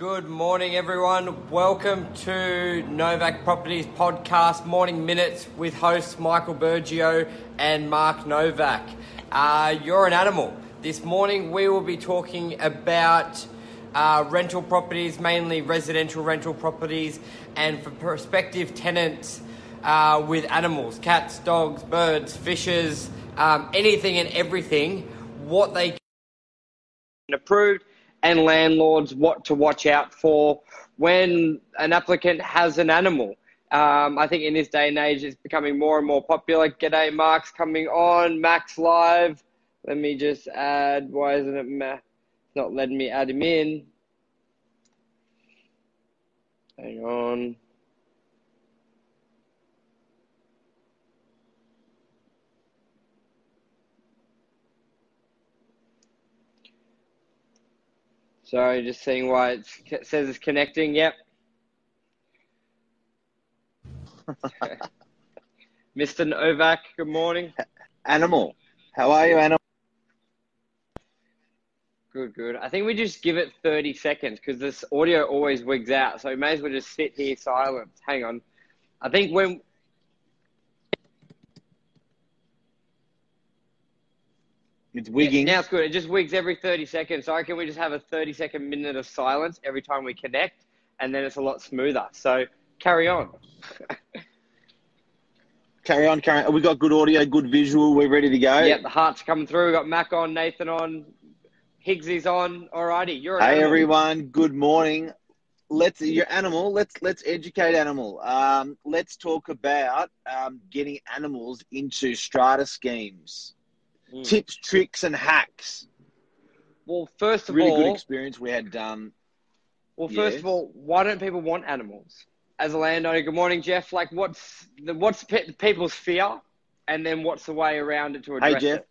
Good morning, everyone. Welcome to Novak Properties Podcast Morning Minutes with hosts Michael Bergio and Mark Novak. Uh, you're an animal. This morning we will be talking about uh, rental properties, mainly residential rental properties, and for prospective tenants uh, with animals cats, dogs, birds, fishes, um, anything and everything, what they can approved and landlords what to watch out for when an applicant has an animal. Um, I think in this day and age, it's becoming more and more popular. G'day, Mark's coming on. Max Live. Let me just add. Why isn't it? Ma- not letting me add him in. Hang on. Sorry, just seeing why it says it's connecting. Yep. Mr. Novak, good morning. Animal. How are you, Animal? Good, good. I think we just give it 30 seconds because this audio always wigs out. So we may as well just sit here silent. Hang on. I think when. It's wigging. Yeah, now it's good. It just wigs every 30 seconds. So I reckon we just have a 30 second minute of silence every time we connect, and then it's a lot smoother. So carry on. Carry on, carry on. We got good audio, good visual. We're ready to go. Yep, the hearts coming through. We got Mac on, Nathan on, Higgsy's on. Alrighty, you're Hey everyone. Good morning. Let's your animal. Let's let's educate animal. Um, let's talk about um, getting animals into strata schemes. Mm. Tips, tricks, and hacks. Well, first of Really all, good experience we had. Um, Well, first Yeah. of all, why don't people want animals? As a landowner, good morning, Jeff. Like, what's the, what's pe- people's fear, and then what's the way around it to hey address Jeff. it?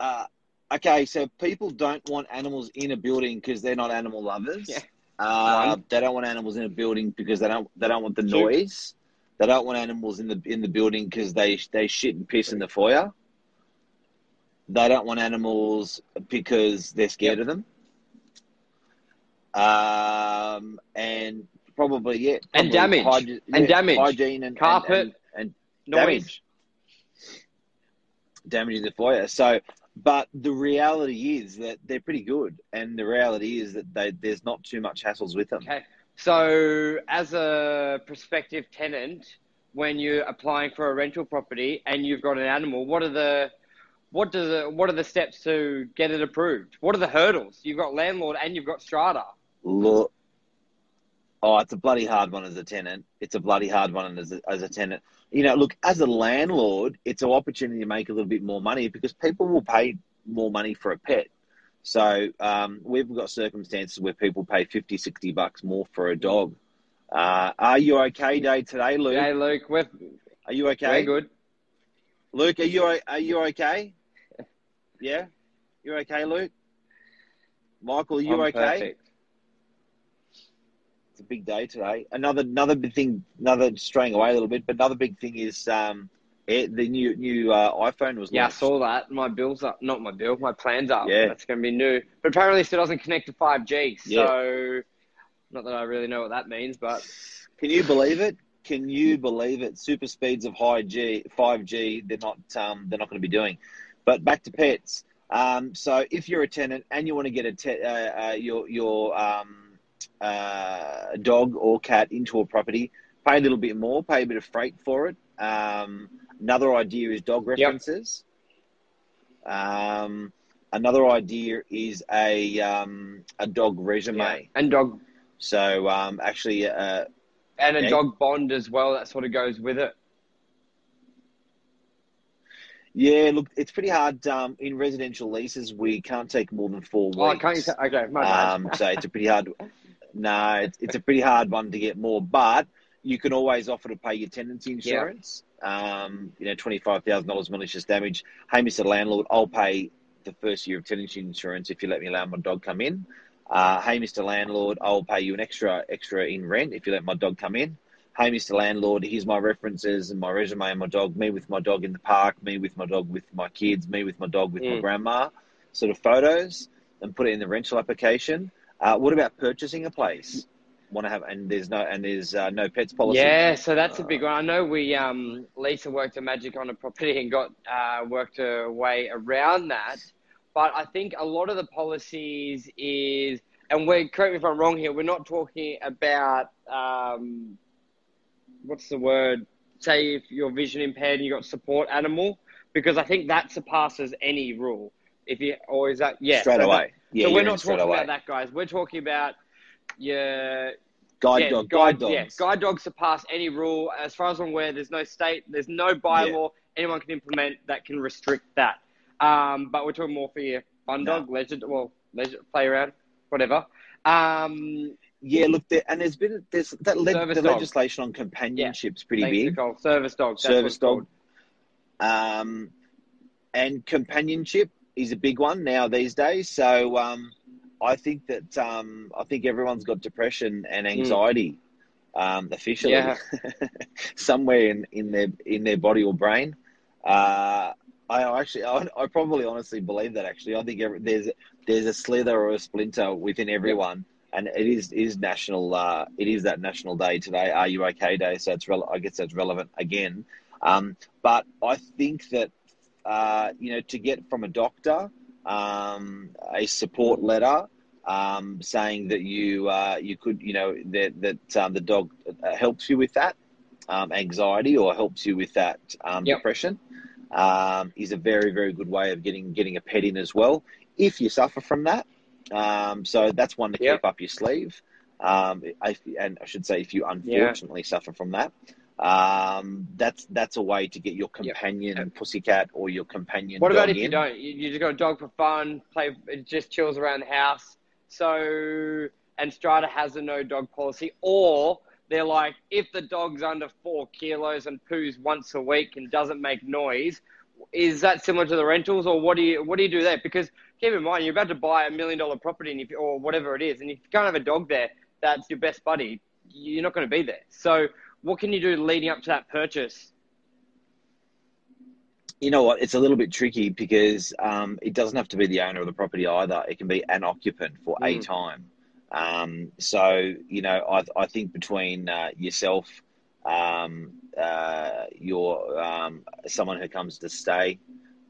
Uh, okay, so people don't want animals in a building because they're not animal lovers. Yeah. Uh, they don't want animals in a building because they don't they don't want the noise. They don't want animals in the in the building because they they shit and piss in the foyer. They don't want animals because they're scared of them. Um, and probably yeah, And probably damage. hygie- And yeah, damage. hygiene and Carpet. and, and, Noise. damage. Damaging the foyer. So, but the reality is that they're pretty good, and the reality is that they, there's not too much hassles with them. Okay. So, as a prospective tenant, when you're applying for a rental property and you've got an animal, what are the what do the what are the steps to get it approved? What are the hurdles? You've got landlord and you've got strata. Look, oh, it's a bloody hard one as a tenant. It's a bloody hard one as a, as a tenant. You know, look, as a landlord, it's an opportunity to make a little bit more money because people will pay more money for a pet. So um, we've got circumstances where people pay 50, 60 bucks more for a dog. Uh, are you okay, day today, Luke? Hey, Luke, we're, Are you we're okay? good. Luke, are you are you okay? Yeah, you're okay, Luke. Michael, you I'm okay? perfect. It's a big day today. Another another big thing, another straying away a little bit, but another big thing is um, air, the new new uh, iPhone was Yeah, I saw that. My bill's up. Not my bill. My plan's up. Yeah. That's going to be new. But apparently, it still doesn't connect to 5G. Yeah. So, not that I really know what that means, but Can you believe it? Can you believe it? Super speeds of high G, five G. They're not um, they're not going to be doing. But back to pets. Um, so if you're a tenant and you want to get a te- uh, uh, your your um, uh, dog or cat into a property, pay a little bit more, pay a bit of freight for it. Um, another idea is dog references. Um, another idea is a um, a dog resume. yeah. and dog So um, actually, uh, and a Yeah. dog bond as well. That sort of goes with it. Yeah, look, it's pretty hard. Um, in residential leases, we can't take more than four weeks. Oh, can't you? Say, okay. Um, so it's a pretty hard. No, it's, it's a pretty hard one to get more, but you can always offer to pay your tenancy insurance. Um, you know, twenty five thousand dollars malicious damage. Hey, Mister Landlord, I'll pay the first year of tenancy insurance if you let me allow my dog come in. Uh, hey, Mister Landlord, I'll pay you an extra extra in rent if you let my dog come in. Hey, Mr. Landlord, here's my references and my resume and my dog. Me with my dog in the park, me with my dog with my kids, me with my dog with my Mm. grandma, sort of photos, and put it in the rental application. Uh, what about purchasing a place? Want to have and there's no and there's uh, no pets policy. Yeah, so that's a big one. I know we um, Lisa worked a magic on a property and got uh, worked her way around that, but I think a lot of the policies is, and we're correct me if I'm wrong here. We're not talking about um, what's the word? Say if you're vision impaired and you got support animal, because I think that surpasses any rule. If you or is that yeah straight so away. that- yeah, so we're not talking away. about that, guys. We're talking about your Guide yeah, dog, guide dogs. Yeah, guide dogs surpass any rule. As far as I'm aware, there's no state, there's no bylaw anyone can implement that can restrict that. Um, but we're talking more for your fun No. dog, legend, well, leisure, play around, whatever. Um, Yeah, look, there, and there's been there's that le- the dog. legislation on companionship's pretty thanks, big. Nicole. Service dog. Service dog. Um, and companionship is a big one now these days. So um, I think that um, I think everyone's got depression and anxiety um, officially Yeah. somewhere in, in their in their body or brain. Uh, I actually, I, I probably honestly believe that. Actually, I think every, there's there's a slither or a splinter within everyone, and it is is national. Uh, it is that national day today. Are you okay day? So it's rele- I guess that's relevant again. Um, but I think that uh, you know to get from a doctor um, a support letter um, saying that you uh, you could you know that that um, the dog uh, helps you with that um, anxiety or helps you with that um, Yep. depression um, is a very very good way of getting getting a pet in as well if you suffer from that. Um, so that's one to Yep. keep up your sleeve. Um, if, and I should say if you unfortunately suffer from that. Um, that's that's a way to get your companion pussycat or your companion. What about if you don't? You, you just got a dog for fun, play, it just chills around the house. So, and Strata has a no dog policy, or they're like, if the dog's under four kilos and poos once a week and doesn't make noise, is that similar to the rentals, or what do you what do you do there? Because keep in mind, you're about to buy a million dollar property, and if, or whatever it is, and if you can't have a dog there, that's your best buddy. You're not going to be there. So, what can you do leading up to that purchase? you know what? It's a little bit tricky because um, it doesn't have to be the owner of the property either. It can be an occupant for a Mm. time. Um, so you know, I, I think between uh, yourself, um, uh, your um, someone who comes to stay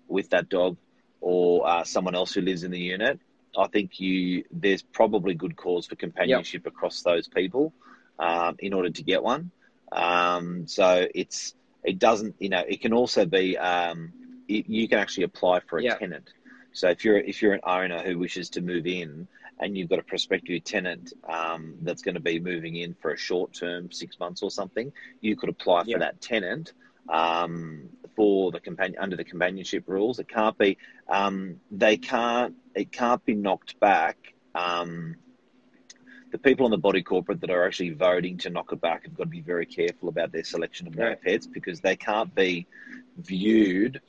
with that dog, or uh, someone else who lives in the unit, I think you there's probably good cause for companionship across those people um, in order to get one. Um, so it's it doesn't you know it can also be um, you, you can actually apply for a Yeah. tenant. So if you're if you're an owner who wishes to move in and you've got a prospective tenant um, that's going to be moving in for a short term, six months or something, you could apply for Yeah. that tenant um, for the companion under the companionship rules. It can't be um, they can't it can't be knocked back. Um, the people on the body corporate that are actually voting to knock it back have got to be very careful about their selection of their pets because they can't be viewed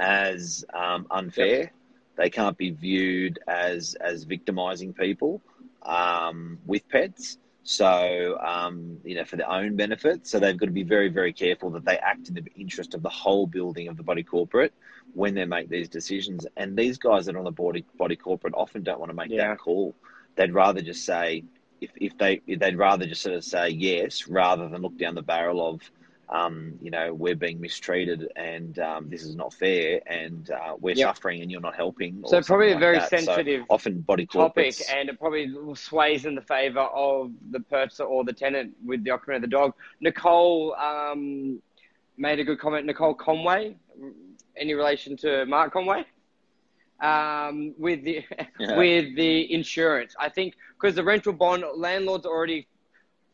as um, unfair. They can't be viewed as as victimizing people um, with pets. So um, you know, for their own benefit. So they've got to be very very careful that they act in the interest of the whole building of the body corporate when they make these decisions. And these guys that are on the body body corporate often don't want to make Yeah. that call. They'd rather just say if, if they if they'd rather just sort of say yes rather than look down the barrel of um, you know we're being mistreated and um, this is not fair and uh, we're Yep. suffering and you're not helping. So probably a very that. So sensitive often body topic, corporates. and it probably sways in the favour of the purchaser or the tenant with the occupant of the dog. Nicole um, made a good comment. Nicole Conway, any relation to Mark Conway? Um, with the Yeah. with the insurance, I think because the rental bond landlords already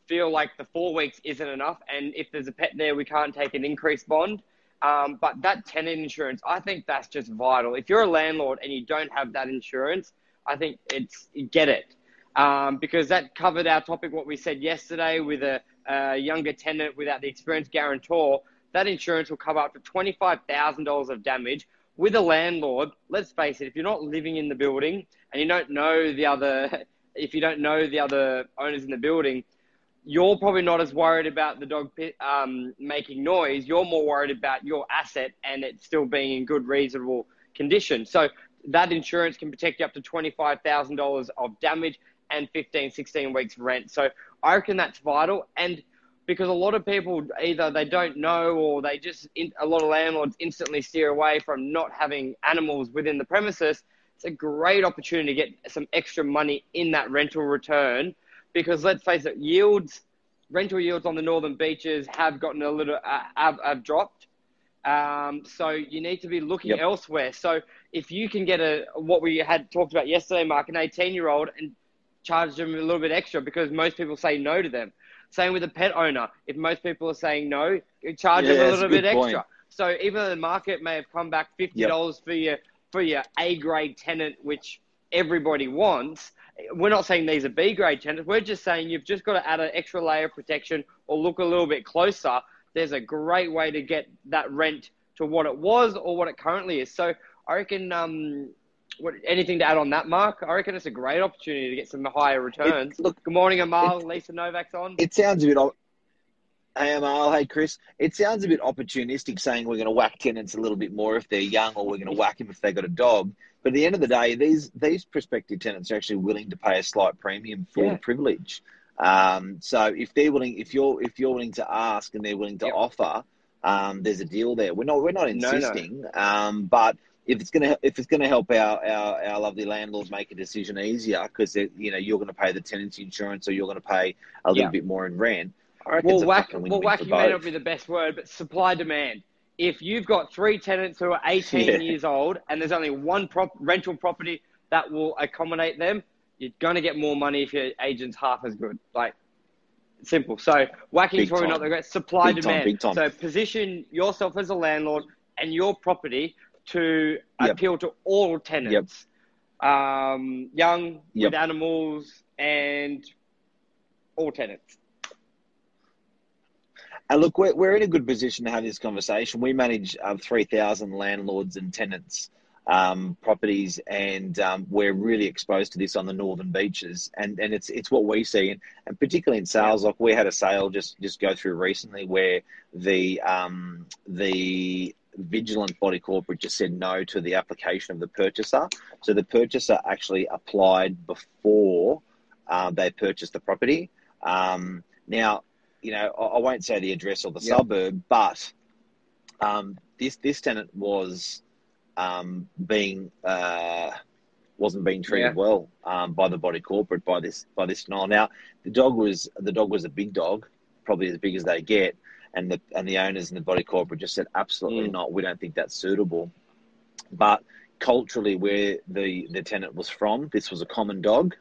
feel like the four weeks isn't enough, and if there's a pet there, we can't take an increased bond. Um, but that tenant insurance, I think that's just vital. If you're a landlord and you don't have that insurance, I think it's get it um, because that covered our topic. What we said yesterday with a, a younger tenant without the experienced guarantor, that insurance will cover up to twenty five thousand dollars of damage. With a landlord, let's face it, if you're not living in the building and you don't know the other, if you don't know the other owners in the building, you're probably not as worried about the dog pit, um, making noise. You're more worried about your asset and it still being in good, reasonable condition. So that insurance can protect you up to $25,000 of damage and 15, 16 weeks rent. So I reckon that's vital. And because a lot of people either they don't know or they just, a lot of landlords instantly steer away from not having animals within the premises. It's a great opportunity to get some extra money in that rental return because let's face it, yields, rental yields on the northern beaches have gotten a little, uh, have, have dropped. Um, so you need to be looking yep. elsewhere. So if you can get a what we had talked about yesterday, Mark, an 18 year old, and charge them a little bit extra because most people say no to them. Same with a pet owner. If most people are saying no, charge yeah, them a little bit extra. So even though the market may have come back fifty dollars yep. for your for your A grade tenant, which everybody wants, we're not saying these are B grade tenants. We're just saying you've just got to add an extra layer of protection or look a little bit closer. There's a great way to get that rent to what it was or what it currently is. So I reckon. Um, what, anything to add on that, Mark? I reckon it's a great opportunity to get some higher returns. It, look, good morning, Amal. Lisa Novak's on. It sounds a bit. Hey, Amal. Hey, Chris. It sounds a bit opportunistic saying we're going to whack tenants a little bit more if they're young, or we're going to whack them if they got a dog. But at the end of the day, these these prospective tenants are actually willing to pay a slight premium for yeah. the privilege. Um, so if they're willing, if you're if you're willing to ask and they're willing to yep. offer, um, there's a deal there. We're not we're not insisting, no, no. Um, but if it's gonna if it's gonna help our, our, our lovely landlords make a decision easier because you know you're going to pay the tenancy insurance or you're going to pay a little bit more in rent. Well, whack, well, whack may not be the best word, but supply demand if you've got three tenants who are 18 yeah. years old and there's only one prop- rental property that will accommodate them, you're going to get more money if your agent's half as good. Like, simple. So, whacking big probably time. not the great. Supply big demand. Time, so, position yourself as a landlord and your property to yep. appeal to all tenants, yep. um, young, yep. with animals, and all tenants. And look, we're, we're in a good position to have this conversation. We manage um, 3,000 landlords and tenants um, properties, and um, we're really exposed to this on the northern beaches. And, and it's it's what we see, and, and particularly in sales. Like we had a sale just just go through recently where the um, the vigilant body corporate just said no to the application of the purchaser. So the purchaser actually applied before uh, they purchased the property. Um, now you know, I, I won't say the address or the yep. suburb, but um, this this tenant was um, being uh, wasn't being treated yeah. well um, by the body corporate by this by this denial. Now the dog was the dog was a big dog, probably as big as they get, and the and the owners and the body corporate just said absolutely mm. not. We don't think that's suitable. But culturally, where the the tenant was from, this was a common dog.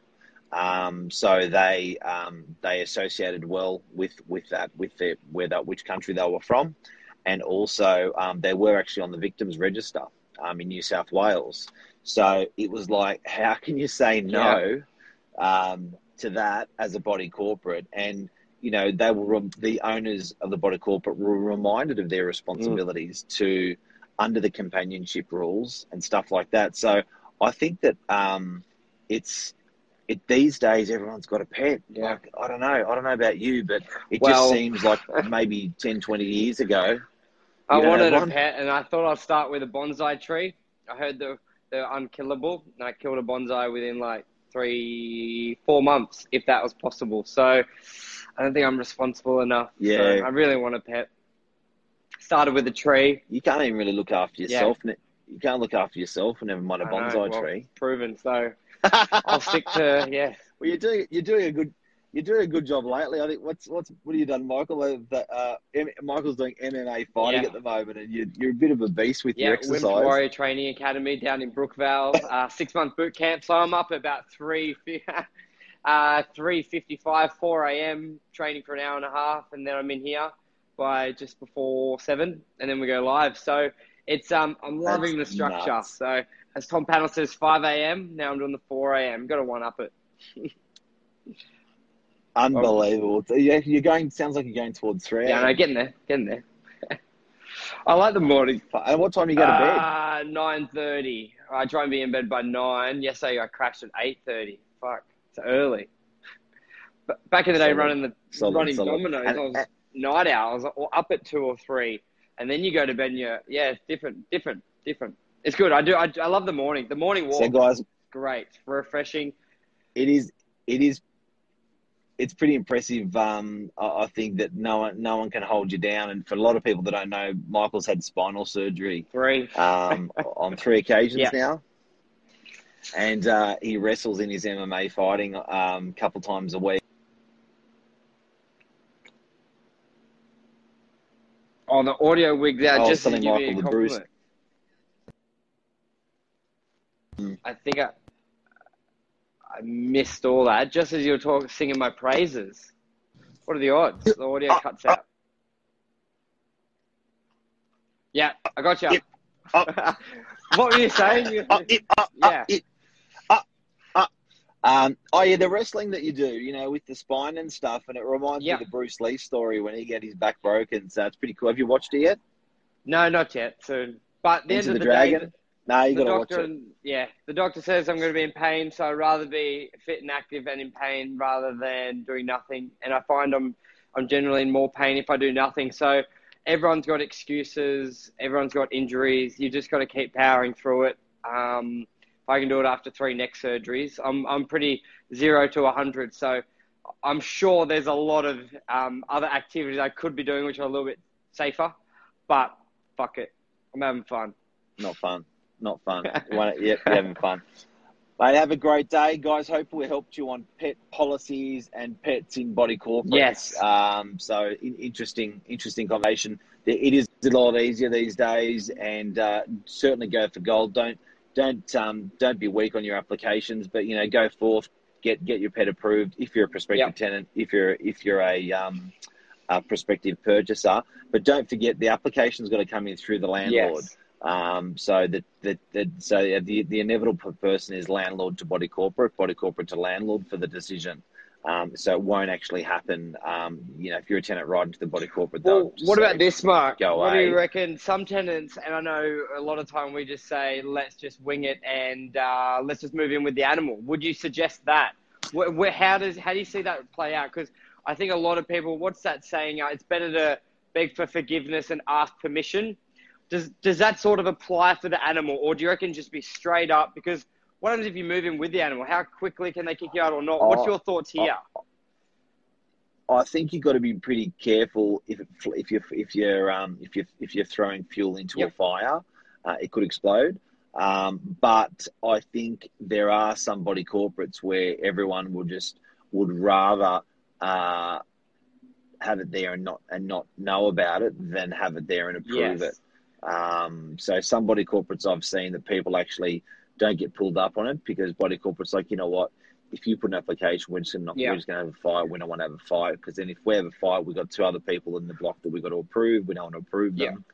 Um, so they um, they associated well with with that with their where that which country they were from, and also um, they were actually on the victims register um, in New South Wales. So it was like, how can you say no yeah. Um, to that as a body corporate? And you know they were the owners of the body corporate were reminded of their responsibilities mm. to under the companionship rules and stuff like that. So I think that um, it's it, these days everyone's got a pet. Yeah. Like, I don't know. I don't know about you, but it well, just seems like maybe 10, 20 years ago. I wanted a pet, and I thought I'd start with a bonsai tree. I heard they're, they're unkillable, and I killed a bonsai within like three, four months, if that was possible. So I don't think I'm responsible enough. Yeah. So I really want a pet. Started with a tree. You can't even really look after yourself. Yeah. You can't look after yourself, and never mind a bonsai well, tree. Proven. So I'll stick to yeah. Well, you're doing you're doing a good you're doing a good job lately. I think what's what's what have you done, Michael? Uh, the, uh, Michael's doing MMA fighting yeah. at the moment, and you're you're a bit of a beast with yeah, your exercise. Yeah, Warrior Training Academy down in Brookvale, uh, six month boot camp. So I'm up about three. Uh, 3.55, 4 a.m., training for an hour and a half, and then I'm in here by just before 7, and then we go live. So it's um, I'm loving That's the structure. Nuts. So as Tom Panos says, 5 a.m. Now I'm doing the 4 a.m. Got to one up it. Unbelievable. Yeah, you're going. Sounds like you're going towards three. Yeah, no, getting there, getting there. I like the morning. And what time you go to bed? Uh, nine thirty. I try and be in bed by nine. Yesterday I crashed at eight thirty. Fuck, it's early. But back in the day, solid. running the solid, running solid. Domino's, and, I was night owl. or up at two or three, and then you go to bed and you're yeah, it's different, different, different. It's good. I do. I, I love the morning. The morning walk. So guys, great, refreshing. It is. it is it's pretty impressive. Um, I, I think that no one no one can hold you down, and for a lot of people that don't know, Michael's had spinal surgery Three. um, on three occasions Yeah. now, and uh, he wrestles in his MMA fighting um, a couple times a week. On the audio wig there, was just to telling give you Michael that Bruce- I think I, I missed all that just as you were talking, singing my praises. What are the odds? The audio Uh, cuts out. Yeah, I got you. Uh, what were you saying? Uh, it, uh, uh, Yeah. it, uh, uh. Um, oh yeah, the wrestling that you do, you know, with the spine and stuff, and it reminds Yeah. me of the Bruce Lee story when he got his back broken. So it's pretty cool. Have you watched it yet? No, not yet. So, but the Into end the of the day, Dragon? No, you got to watch doctor, it. yeah, the doctor says I'm going to be in pain, so I'd rather be fit and active and in pain rather than doing nothing. And I find I'm I'm generally in more pain if I do nothing. So everyone's got excuses, everyone's got injuries. You just got to keep powering through it. Um, if I can do it after three neck surgeries, I'm I'm pretty zero to a hundred. So I'm sure there's a lot of um, other activities I could be doing which are a little bit safer, but fuck it, I'm having fun. Not fun. Not fun. Yep, you're having fun. Mate, have a great day, guys. Hopefully, we helped you on pet policies and pets in body corporates. Yes. Um, so, in, interesting, interesting conversation. It is a lot easier these days, and uh, certainly go for gold. Don't, don't, um, don't be weak on your applications, but you know, go forth, get get your pet approved. If you're a prospective Yep. tenant, if you're if you're a, um, a prospective purchaser, but don't forget the application's got to come in through the landlord. Yes. Um, so that that that so the the inevitable person is landlord to body corporate, body corporate to landlord for the decision. Um, so it won't actually happen. Um, you know, if you're a tenant right into the body corporate, Well, what say, about this, Mark? go what do you reckon? Some tenants, and I know a lot of time we just say, let's just wing it and uh, let's just move in with the animal. Would you suggest that? Where, where, how does how do you see that play out? Because I think a lot of people, what's that saying? Uh, it's better to beg for forgiveness and ask permission. Does does that sort of apply for the animal, or do you reckon just be straight up? Because what happens if you move in with the animal? How quickly can they kick you out or not? What's Oh, your thoughts here? I think you've got to be pretty careful if it, if you if you're um, if you if you're throwing fuel into Yep. a fire, uh, it could explode. Um, but I think there are some body corporates where everyone will just would rather uh, have it there and not and not know about it than have it there and approve yes. it. Um, so some body corporates I've seen that people actually don't get pulled up on it because body corporates like you know what if you put an application we're just gonna Yeah. we're just gonna have a fight we don't want to have a fight because then if we have a fight we've got two other people in the block that we've got to approve we don't want to approve them.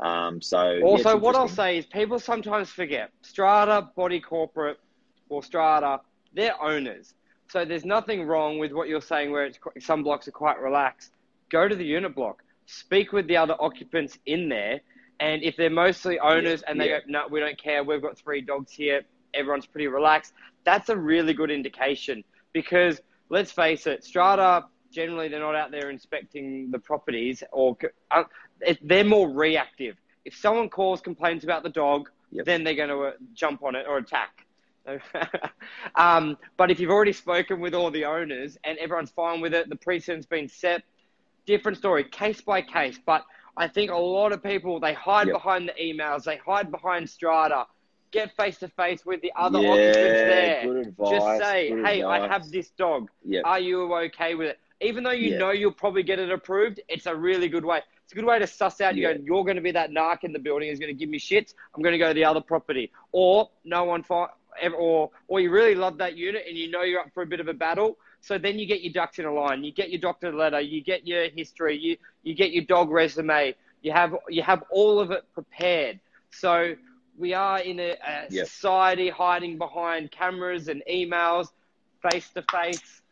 Um, so Also, it's what I'll say is people sometimes forget Strata, Body Corporate, or Strata, they're owners. So there's nothing wrong with what you're saying where it's, some blocks are quite relaxed. Go to the unit block, speak with the other occupants in there, and if they're mostly owners and they yeah. go, no, we don't care, we've got three dogs here, everyone's pretty relaxed, that's a really good indication because let's face it, Strata, generally they're not out there inspecting the properties or uh, they're more reactive. If someone calls, complains about the dog, Yep. then they're going to uh, jump on it or attack. um, but if you've already spoken with all the owners and everyone's fine with it, the precedent's been set, different story, case by case. But I think a lot of people they hide Yep. behind the emails, they hide behind Strata, get face to face with the other yeah, occupants there. advice. Just say, hey, I have this dog. Yeah, Are you okay with it? Even though you Yeah. know you'll probably get it approved, it's a really good way. It's a good way to suss out. You go, "You're going to be that narc in the building who's going to give me shits. I'm going to go to the other property, or no one fi- or or you really love that unit and you know you're up for a bit of a battle. So then you get your ducks in a line. You get your doctor letter. You get your history. You you get your dog resume. You have you have all of it prepared. So we are in a, a society hiding behind cameras and emails, face to face.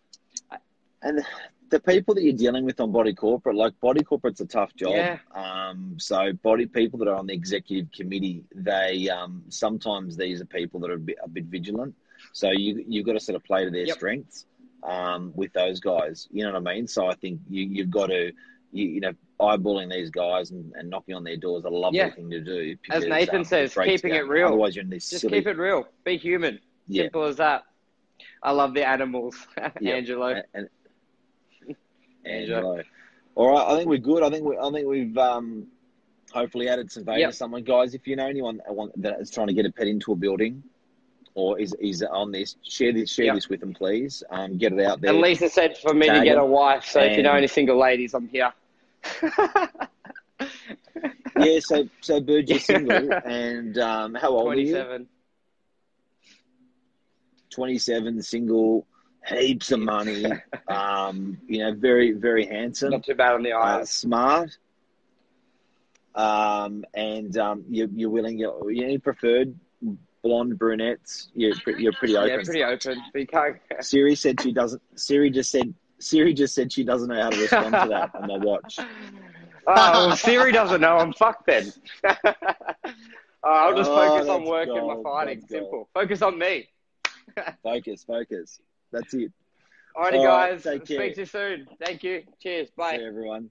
and the people that you're dealing with on body corporate, like body corporate's a tough job. Yeah. Um, so body people that are on the executive committee, they um, sometimes these are people that are a bit, a bit vigilant. So you you've got to sort of play to their Yep. strengths um, with those guys. You know what I mean? So I think you you've got to you, you know eyeballing these guys and, and knocking on their doors is a lovely Yeah. thing to do. As Nathan um, says, keeping down. it real. Otherwise, you're in this Just silly keep it real. Be human. yeah. Simple as that. I love the animals, Yeah. Angelo. And, Angelo. Angelo. All right, I think we're good. I think we, I think we've um, hopefully added some value Yep. to someone, guys. If you know anyone that is trying to get a pet into a building, or is is on this, share this share Yep. this with them, please. Um, get it out there. And Lisa said for me to get a wife. So if you know any single ladies, I'm here. yeah, so so Bird, you're single, and um, how old are you? Twenty-seven. 27, single, heaps of money. um, you know, very very handsome. Not too bad on the uh, eyes. smart, um, and um, you're, you're willing. You're, you any preferred blonde brunettes? You're pre- you're pretty open. yeah, pretty open. But you can't. Siri said she doesn't. Siri just said. Siri just said she doesn't know how to respond to that on my watch. Oh, well, Siri doesn't know. I'm fucked then. Oh, I'll just Oh, focus on work and my fighting. gold. Simple. Focus on me. Focus, focus. That's it. Alrighty, All right, guys. take care. Speak to you soon. Thank you. Cheers. Bye. Everyone.